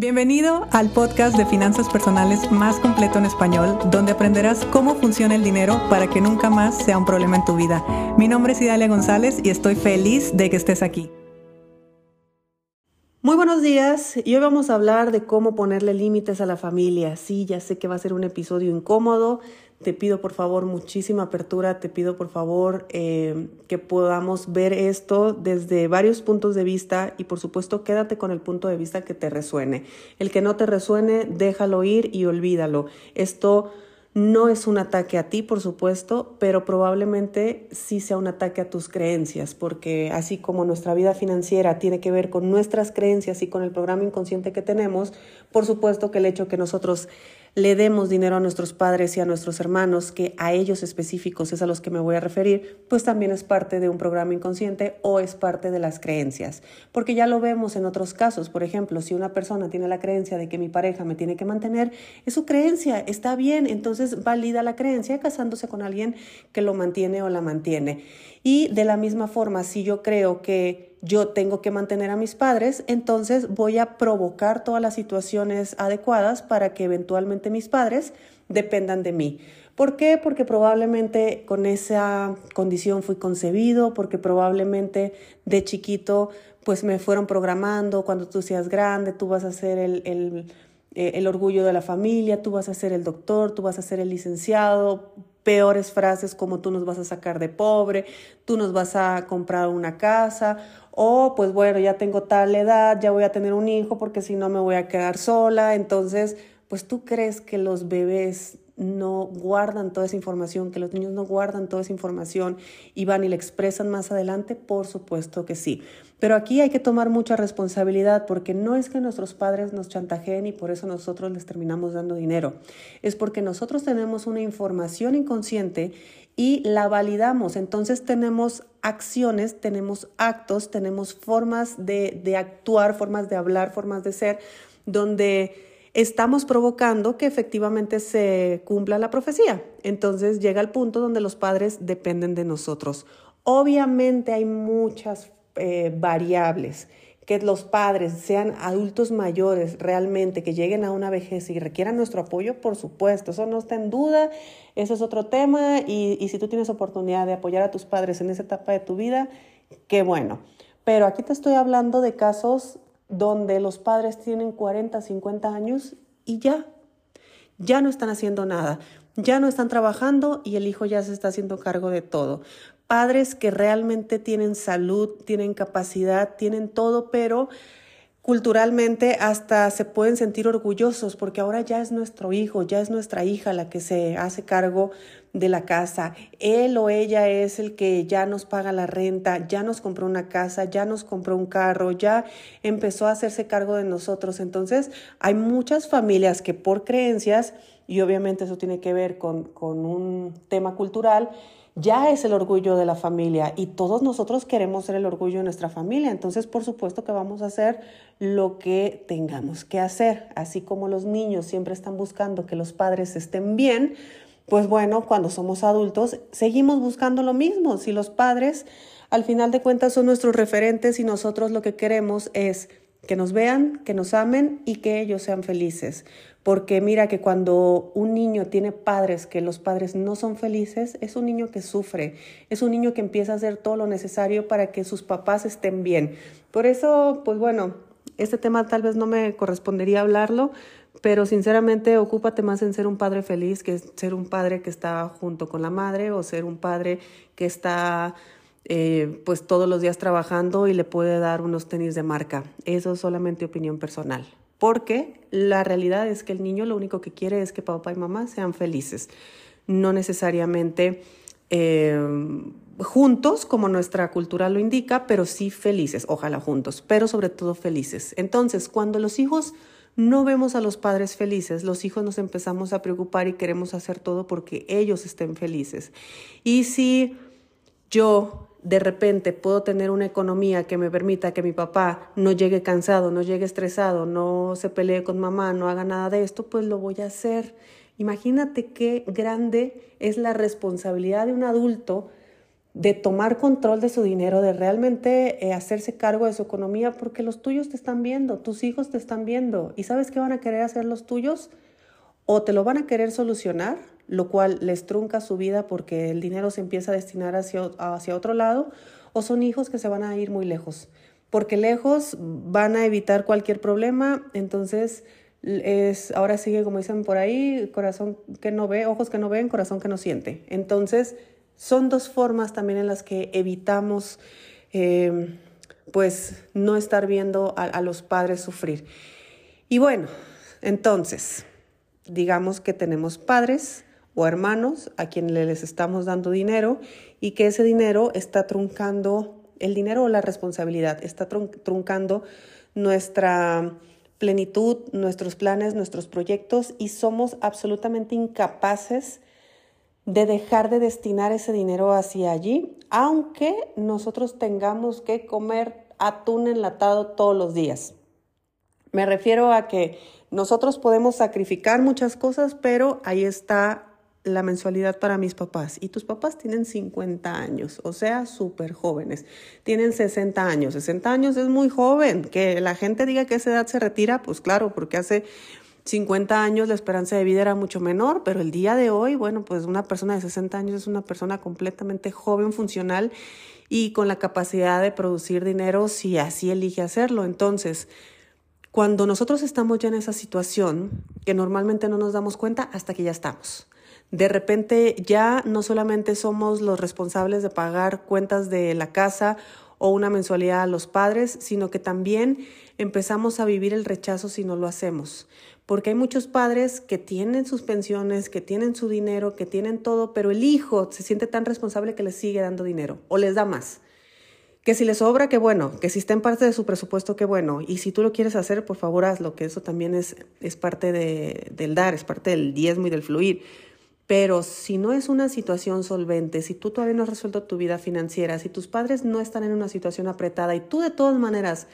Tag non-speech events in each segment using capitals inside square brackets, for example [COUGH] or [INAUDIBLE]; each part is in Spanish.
Bienvenido al podcast de finanzas personales más completo en español, donde aprenderás cómo funciona el dinero para que nunca más sea un problema en tu vida. Mi nombre es Idalia González y estoy feliz de que estés aquí. Muy buenos días y hoy vamos a hablar de cómo ponerle límites a la familia. Sí, ya sé que va a ser un episodio incómodo, te pido por favor muchísima apertura, te pido por favor eh, que podamos ver esto desde varios puntos de vista y por supuesto quédate con el punto de vista que te resuene. El que no te resuene, déjalo ir y olvídalo. Esto no es un ataque a ti, por supuesto, pero probablemente sí sea un ataque a tus creencias, porque así como nuestra vida financiera tiene que ver con nuestras creencias y con el programa inconsciente que tenemos, por supuesto que el hecho que nosotros le demos dinero a nuestros padres y a nuestros hermanos, que a ellos específicos es a los que me voy a referir, pues también es parte de un programa inconsciente o es parte de las creencias. Porque ya lo vemos en otros casos. Por ejemplo, si una persona tiene la creencia de que mi pareja me tiene que mantener, es su creencia, está bien, entonces valida la creencia casándose con alguien que lo mantiene o la mantiene. Y de la misma forma, si yo creo que yo tengo que mantener a mis padres, entonces voy a provocar todas las situaciones adecuadas para que eventualmente mis padres dependan de mí. ¿Por qué? Porque probablemente con esa condición fui concebido, porque probablemente de chiquito pues me fueron programando, cuando tú seas grande, tú vas a ser el, el, eh, el orgullo de la familia, tú vas a ser el doctor, tú vas a ser el licenciado, peores frases como tú nos vas a sacar de pobre, tú nos vas a comprar una casa o pues bueno, ya tengo tal edad, ya voy a tener un hijo porque si no me voy a quedar sola. Entonces, pues tú crees que los bebés no guardan toda esa información, que los niños no guardan toda esa información y van y la expresan más adelante, por supuesto que sí. Pero aquí hay que tomar mucha responsabilidad porque no es que nuestros padres nos chantajeen y por eso nosotros les terminamos dando dinero. Es porque nosotros tenemos una información inconsciente y la validamos. Entonces tenemos acciones, tenemos actos, tenemos formas de, de actuar, formas de hablar, formas de ser, donde estamos provocando que efectivamente se cumpla la profecía. Entonces llega el punto donde los padres dependen de nosotros. Obviamente hay muchas eh, variables que los padres sean adultos mayores realmente, que lleguen a una vejez y requieran nuestro apoyo, por supuesto, eso no está en duda, eso es otro tema y, y si tú tienes oportunidad de apoyar a tus padres en esa etapa de tu vida, qué bueno. Pero aquí te estoy hablando de casos donde los padres tienen 40, 50 años y ya, ya no están haciendo nada, ya no están trabajando y el hijo ya se está haciendo cargo de todo. Padres que realmente tienen salud, tienen capacidad, tienen todo, pero culturalmente hasta se pueden sentir orgullosos porque ahora ya es nuestro hijo, ya es nuestra hija la que se hace cargo de la casa. Él o ella es el que ya nos paga la renta, ya nos compró una casa, ya nos compró un carro, ya empezó a hacerse cargo de nosotros. Entonces, hay muchas familias que por creencias, y obviamente eso tiene que ver con, con un tema cultural, ya es el orgullo de la familia y todos nosotros queremos ser el orgullo de nuestra familia. Entonces, por supuesto que vamos a hacer lo que tengamos que hacer. Así como los niños siempre están buscando que los padres estén bien, pues bueno, cuando somos adultos seguimos buscando lo mismo. Si los padres al final de cuentas son nuestros referentes y nosotros lo que queremos es que nos vean, que nos amen y que ellos sean felices. Porque mira que cuando un niño tiene padres que los padres no son felices, es un niño que sufre, es un niño que empieza a hacer todo lo necesario para que sus papás estén bien. Por eso, pues bueno, este tema tal vez no me correspondería hablarlo, pero sinceramente ocúpate más en ser un padre feliz que ser un padre que está junto con la madre o ser un padre que está eh, pues todos los días trabajando y le puede dar unos tenis de marca. Eso es solamente opinión personal. Porque la realidad es que el niño lo único que quiere es que papá y mamá sean felices. No necesariamente eh, juntos, como nuestra cultura lo indica, pero sí felices, ojalá juntos, pero sobre todo felices. Entonces, cuando los hijos no vemos a los padres felices, los hijos nos empezamos a preocupar y queremos hacer todo porque ellos estén felices. Y si yo de repente puedo tener una economía que me permita que mi papá no llegue cansado, no llegue estresado, no se pelee con mamá, no haga nada de esto, pues lo voy a hacer. Imagínate qué grande es la responsabilidad de un adulto de tomar control de su dinero, de realmente eh, hacerse cargo de su economía, porque los tuyos te están viendo, tus hijos te están viendo, y sabes qué van a querer hacer los tuyos, o te lo van a querer solucionar, lo cual les trunca su vida porque el dinero se empieza a destinar hacia, hacia otro lado, o son hijos que se van a ir muy lejos, porque lejos van a evitar cualquier problema, entonces es ahora sigue como dicen por ahí, corazón que no ve, ojos que no ven, corazón que no siente. Entonces, son dos formas también en las que evitamos em, pues no estar viendo a, los padres sufrir. Y bueno, entonces, digamos que tenemos padres o hermanos a quienes les estamos dando dinero y que ese dinero está truncando, el dinero o la responsabilidad, está truncando nuestra plenitud, nuestros planes, nuestros proyectos y somos absolutamente incapaces de dejar de destinar ese dinero hacia allí, aunque nosotros tengamos que comer atún enlatado todos los días. Me refiero a que nosotros podemos sacrificar muchas cosas, pero ahí está la mensualidad para mis papás. Y tus papás tienen 50 años, o sea, súper jóvenes. Tienen 60 años. 60 años es muy joven. Que la gente diga que esa edad se retira, pues claro, porque hace 50 años la esperanza de vida era mucho menor, pero el día de hoy, bueno, pues una persona de 60 años es una persona completamente joven, funcional y con la capacidad de producir dinero si así elige hacerlo. Entonces, cuando nosotros estamos ya en esa situación, que normalmente no nos damos cuenta hasta que ya estamos. De repente ya no solamente somos los responsables de pagar cuentas de la casa o una mensualidad a los padres, sino que también empezamos a vivir el rechazo si no lo hacemos porque hay muchos padres que tienen sus pensiones, que tienen su dinero, que tienen todo, pero el hijo se siente tan responsable que les sigue dando dinero o les da más. Que si les sobra, qué bueno, que si está en parte de su presupuesto, qué bueno. Y si tú lo quieres hacer, por favor hazlo, que eso también es, es parte de, del dar, es parte del diezmo y del fluir. Pero si no es una situación solvente, si tú todavía no has resuelto tu vida financiera, si tus padres no están en una situación apretada y tú de todas maneras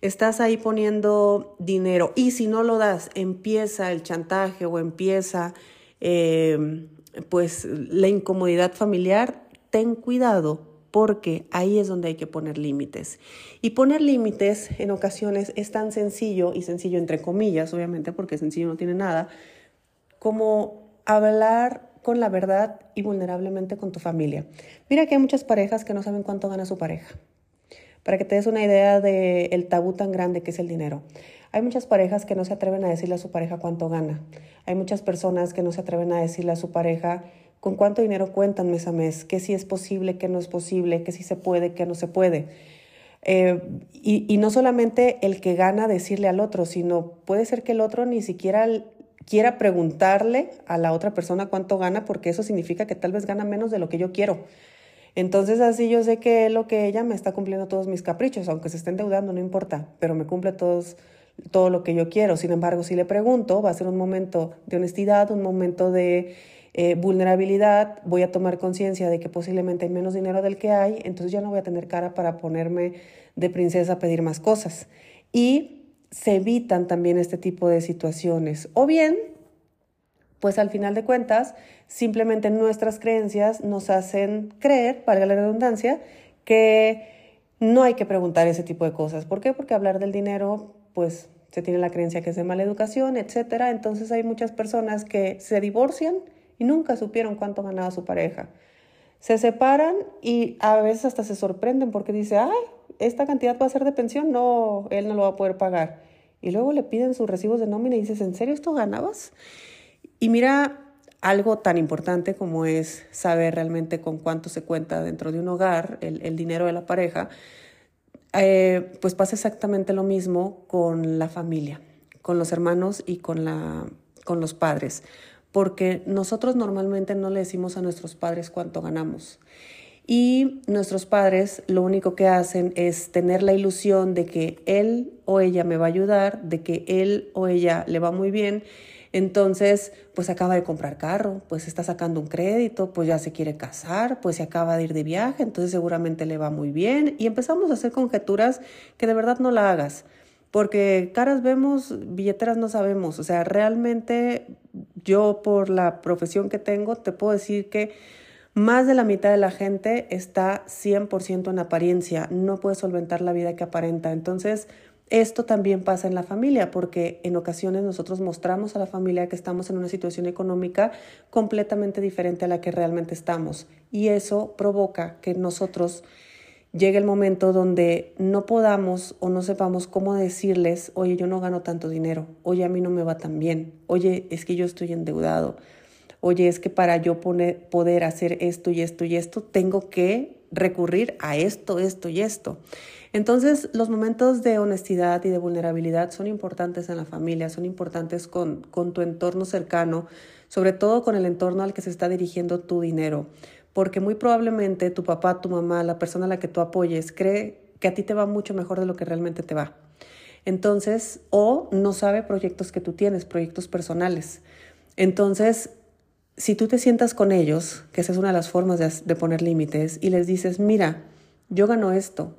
estás ahí poniendo dinero y si no lo das, empieza el chantaje o empieza em, pues la incomodidad familiar, ten cuidado porque ahí es donde hay que poner límites. Y poner límites en ocasiones es tan sencillo, y sencillo entre comillas, obviamente, porque sencillo no tiene nada, como hablar con la verdad y vulnerablemente con tu familia. Mira que hay muchas parejas que no saben cuánto gana su pareja para que te des una idea del tabú tan grande que es el dinero. Hay muchas parejas que no se atreven a decirle a su pareja cuánto gana. Hay muchas personas que no se atreven a decirle a su pareja con cuánto dinero cuentan mes a mes, que si es posible, que no es posible, que si se puede, que no se puede. Eh, y, no solamente el que gana decirle al otro, sino puede ser que el otro ni siquiera quiera preguntarle a la otra persona cuánto gana, porque eso significa que tal vez gana menos de lo que yo quiero. Entonces así yo sé que lo que ella me está cumpliendo todos mis caprichos, aunque se esté endeudando, no importa, pero me cumple todos, todo lo que yo quiero. Sin embargo, si le pregunto, va a ser un momento de honestidad, un momento de eh, vulnerabilidad, voy a tomar conciencia de que posiblemente hay menos dinero del que hay, entonces ya no voy a tener cara para ponerme de princesa a pedir más cosas. Y se evitan también este tipo de situaciones. O bien, pues al final de cuentas, simplemente nuestras creencias nos hacen creer, valga la redundancia, que no hay que preguntar ese tipo de cosas. ¿Por qué? Porque hablar del dinero, pues se tiene la creencia que es de mala educación, etcétera. Entonces hay muchas personas que se divorcian y nunca supieron cuánto ganaba su pareja. Se separan y a veces hasta se sorprenden porque dice, ay, esta cantidad va a ser de pensión, no, él no lo va a poder pagar. Y luego le piden sus recibos de nómina y dices, ¿en serio esto ganabas? Y mira algo tan importante como es saber realmente con cuánto se cuenta dentro de un hogar, el, dinero de la pareja, eh, pues pasa exactamente lo mismo con la familia, con los hermanos y con, la, con los padres, porque nosotros normalmente no le decimos a nuestros padres cuánto ganamos. Y nuestros padres lo único que hacen es tener la ilusión de que él o ella me va a ayudar, de que él o ella le va muy bien entonces, pues acaba de comprar carro, pues está sacando un crédito, pues ya se quiere casar, pues se acaba de ir de viaje, entonces seguramente le va muy bien. Y empezamos a hacer conjeturas que de verdad no la hagas, porque caras vemos, billeteras no sabemos. O sea, realmente yo por la profesión que tengo te puedo decir que Más de la mitad de la gente está 100% en apariencia, no puede solventar la vida que aparenta. Entonces, esto también pasa en la familia, porque en ocasiones nosotros mostramos a la familia que estamos en una situación económica completamente diferente a la que realmente estamos. Y eso provoca que nosotros llegue el momento donde no podamos o no sepamos cómo decirles, oye, yo no gano tanto dinero, oye, a mí no me va tan bien, oye, es que yo estoy endeudado, oye, es que para yo poder hacer esto y esto y esto, tengo que recurrir a esto, esto y esto. Entonces, los momentos de honestidad y de vulnerabilidad son importantes en la familia, son importantes con, con tu entorno cercano, sobre todo con el entorno al que se está dirigiendo tu dinero, porque muy probablemente tu papá, tu mamá, la persona a la que tú apoyes, cree que a ti te va mucho mejor de lo que realmente te va. Entonces, o no sabe proyectos que tú tienes, proyectos personales. Entonces, si tú te sientas con ellos, que esa es una de las formas de, de poner límites, y les dices, mira, yo gano esto,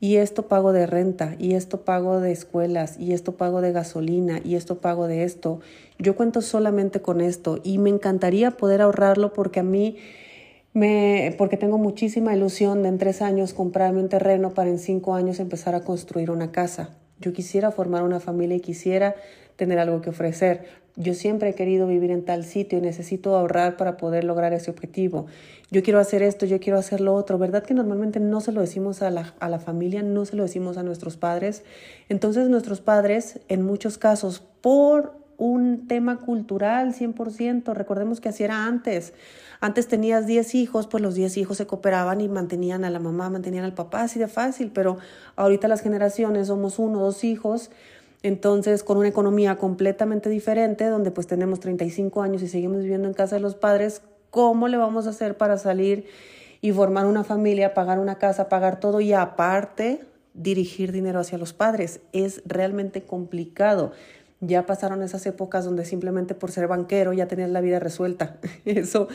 y esto pago de renta, y esto pago de escuelas, y esto pago de gasolina, y esto pago de esto. Yo cuento solamente con esto y me encantaría poder ahorrarlo porque a mí me, porque tengo muchísima ilusión de en tres años comprarme un terreno para en cinco años empezar a construir una casa. Yo quisiera formar una familia y quisiera tener algo que ofrecer. Yo siempre he querido vivir en tal sitio y necesito ahorrar para poder lograr ese objetivo. Yo quiero hacer esto, yo quiero hacer lo otro. ¿Verdad que normalmente no se lo decimos a la, a la familia, no se lo decimos a nuestros padres? Entonces nuestros padres, en muchos casos, por un tema cultural 100%, recordemos que así era antes. Antes tenías 10 hijos, pues los 10 hijos se cooperaban y mantenían a la mamá, mantenían al papá, así de fácil, pero ahorita las generaciones somos uno, dos hijos entonces, con una economía completamente diferente, donde pues tenemos 35 años y seguimos viviendo en casa de los padres, ¿cómo le vamos a hacer para salir y formar una familia, pagar una casa, pagar todo y aparte dirigir dinero hacia los padres? Es realmente complicado. Ya pasaron esas épocas donde simplemente por ser banquero ya tenías la vida resuelta. [LAUGHS] Eso,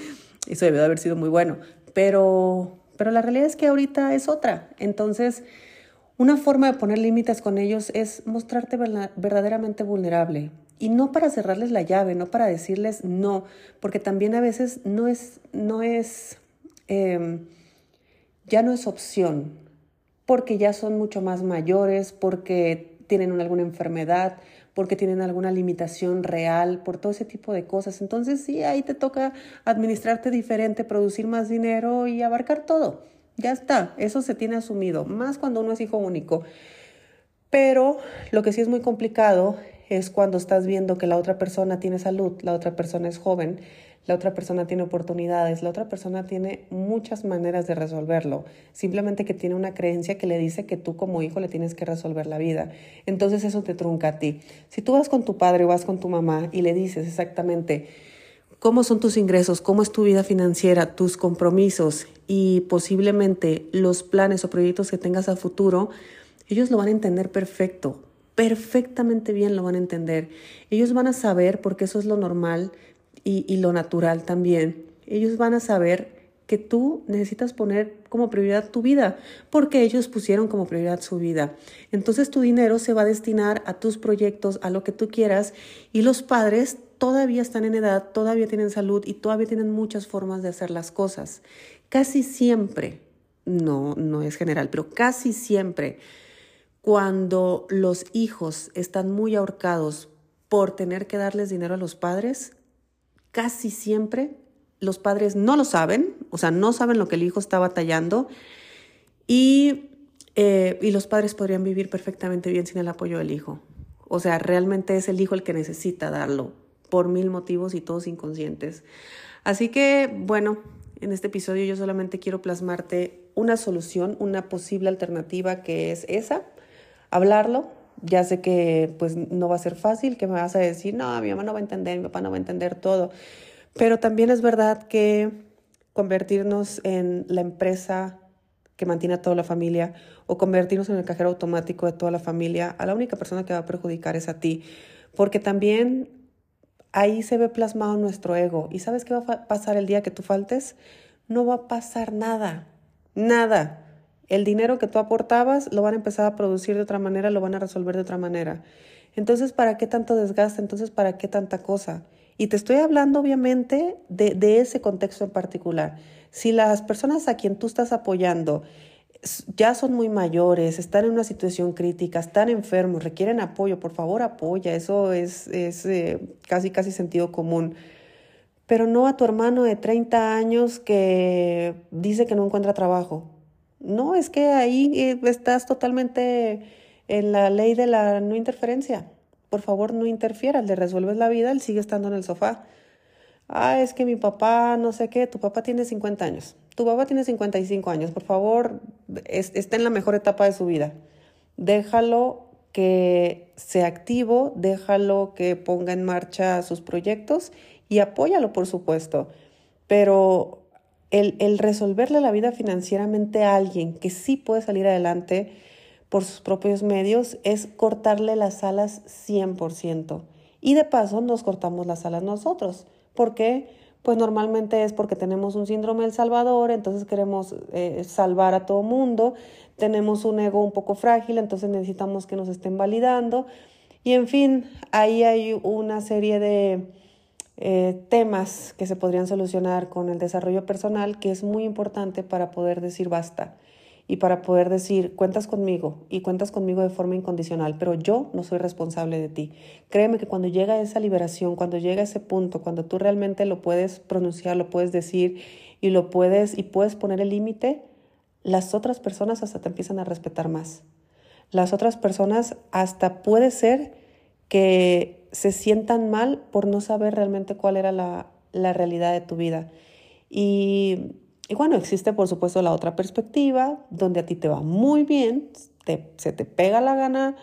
eso debe de haber sido muy bueno. Pero, pero la realidad es que ahorita es otra. Entonces, una forma de poner límites con ellos es mostrarte verdaderamente vulnerable y no para cerrarles la llave, no para decirles no, porque también a veces no es, no es, em, ya no es opción, porque ya son mucho más mayores, porque tienen alguna enfermedad, porque tienen alguna limitación real, por todo ese tipo de cosas. Entonces sí, ahí te toca administrarte diferente, producir más dinero y abarcar todo. Ya está, eso se tiene asumido, más cuando uno es hijo único. Pero lo que sí es muy complicado es cuando estás viendo que la otra persona tiene salud, la otra persona es joven, la otra persona tiene oportunidades, la otra persona tiene muchas maneras de resolverlo, simplemente que tiene una creencia que le dice que tú como hijo le tienes que resolver la vida. Entonces eso te trunca a ti. Si tú vas con tu padre o vas con tu mamá y le dices exactamente, cómo son tus ingresos, cómo es tu vida financiera, tus compromisos y posiblemente los planes o proyectos que tengas a futuro, ellos lo van a entender perfecto, perfectamente bien lo van a entender. Ellos van a saber, porque eso es lo normal y, y lo natural también, ellos van a saber que tú necesitas poner como prioridad tu vida, porque ellos pusieron como prioridad su vida. Entonces tu dinero se va a destinar a tus proyectos, a lo que tú quieras, y los padres todavía están en edad, todavía tienen salud y todavía tienen muchas formas de hacer las cosas. Casi siempre, no, no es general, pero casi siempre, cuando los hijos están muy ahorcados por tener que darles dinero a los padres, casi siempre los padres no lo saben, o sea, no saben lo que el hijo está batallando y, eh, y los padres podrían vivir perfectamente bien sin el apoyo del hijo. O sea, realmente es el hijo el que necesita darlo por mil motivos y todos inconscientes. Así que, bueno, en este episodio yo solamente quiero plasmarte una solución, una posible alternativa que es esa, hablarlo. Ya sé que pues no va a ser fácil, que me vas a decir, no, mi mamá no va a entender, mi papá no va a entender todo. Pero también es verdad que convertirnos en la empresa que mantiene a toda la familia o convertirnos en el cajero automático de toda la familia, a la única persona que va a perjudicar es a ti. Porque también ahí se ve plasmado nuestro ego. ¿Y sabes qué va a pasar el día que tú faltes? No va a pasar nada, nada. El dinero que tú aportabas lo van a empezar a producir de otra manera, lo van a resolver de otra manera. Entonces, ¿para qué tanto desgaste? Entonces, ¿para qué tanta cosa? Y te estoy hablando obviamente de, ese contexto en particular. Si las personas a quien tú estás apoyando ya son muy mayores, están en una situación crítica, están enfermos, requieren apoyo, por favor apoya, eso es, es eh, casi casi sentido común. Pero no a tu hermano de 30 años que dice que no encuentra trabajo. No, es que ahí eh, estás totalmente en la ley de la no interferencia. Por favor, no interfieras, le resuelves la vida, él sigue estando en el sofá. Ah, es que mi papá, no sé qué, tu papá tiene 50 años tu papá tiene 55 años, por favor, está en la mejor etapa de su vida. Déjalo que sea activo, déjalo que ponga en marcha sus proyectos y apóyalo, por supuesto. Pero el, resolverle la vida financieramente a alguien que sí puede salir adelante por sus propios medios es cortarle las alas 100%. Y de paso nos cortamos las alas nosotros. ¿Por qué? pues normalmente es porque tenemos un síndrome del Salvador, entonces queremos eh, salvar a todo mundo, tenemos un ego un poco frágil, entonces necesitamos que nos estén validando. Y en fin, ahí hay una serie de eh, temas que se podrían solucionar con el desarrollo personal que es muy importante para poder decir basta y para poder decir, cuentas conmigo y cuentas conmigo de forma incondicional, pero yo no soy responsable de ti. Créeme que cuando llega esa liberación, cuando llega ese punto, cuando tú realmente lo puedes pronunciar, lo puedes decir y lo puedes y puedes poner el límite, las otras personas hasta te empiezan a respetar más. Las otras personas hasta puede ser que se sientan mal por no saber realmente cuál era la, la realidad de tu vida. Y y bueno, existe por supuesto la otra perspectiva, donde a ti te va muy bien, se te pega la gana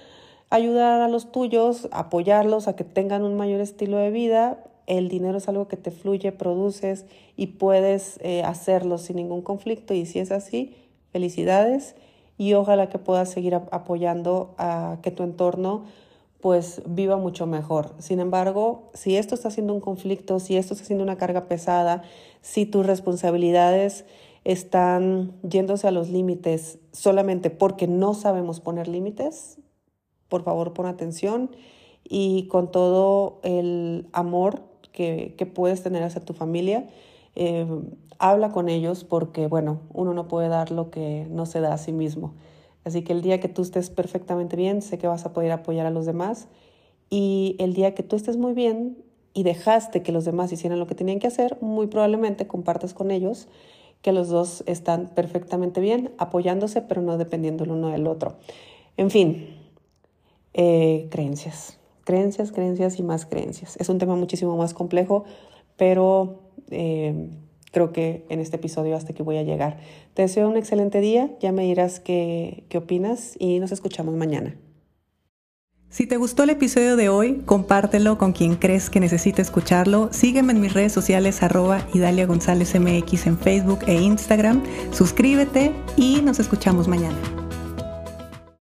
ayudar a los tuyos, apoyarlos a que tengan un mayor estilo de vida. El dinero es algo que te fluye, produces y puedes eh, hacerlo sin ningún conflicto. Y si es así, felicidades y ojalá que puedas seguir apoyando a que tu entorno pues viva mucho mejor. Sin embargo, si esto está siendo un conflicto, si esto está siendo una carga pesada, si tus responsabilidades están yéndose a los límites solamente porque no sabemos poner límites, por favor pon atención y con todo el amor que, puedes tener hacia tu familia, eh, habla con ellos porque, bueno, uno no puede dar lo que no se da a sí mismo. Así que el día que tú estés perfectamente bien, sé que vas a poder apoyar a los demás. Y el día que tú estés muy bien y dejaste que los demás hicieran lo que tenían que hacer, muy probablemente compartas con ellos que los dos están perfectamente bien, apoyándose, pero no dependiendo el uno del otro. En fin, eh, creencias, creencias, creencias y más creencias. Es un tema muchísimo más complejo, pero... Eh, creo que en este episodio hasta que voy a llegar. Te deseo un excelente día, ya me dirás qué, qué opinas y nos escuchamos mañana. Si te gustó el episodio de hoy, compártelo con quien crees que necesite escucharlo. Sígueme en mis redes sociales arroba Idalia González MX en Facebook e Instagram. Suscríbete y nos escuchamos mañana.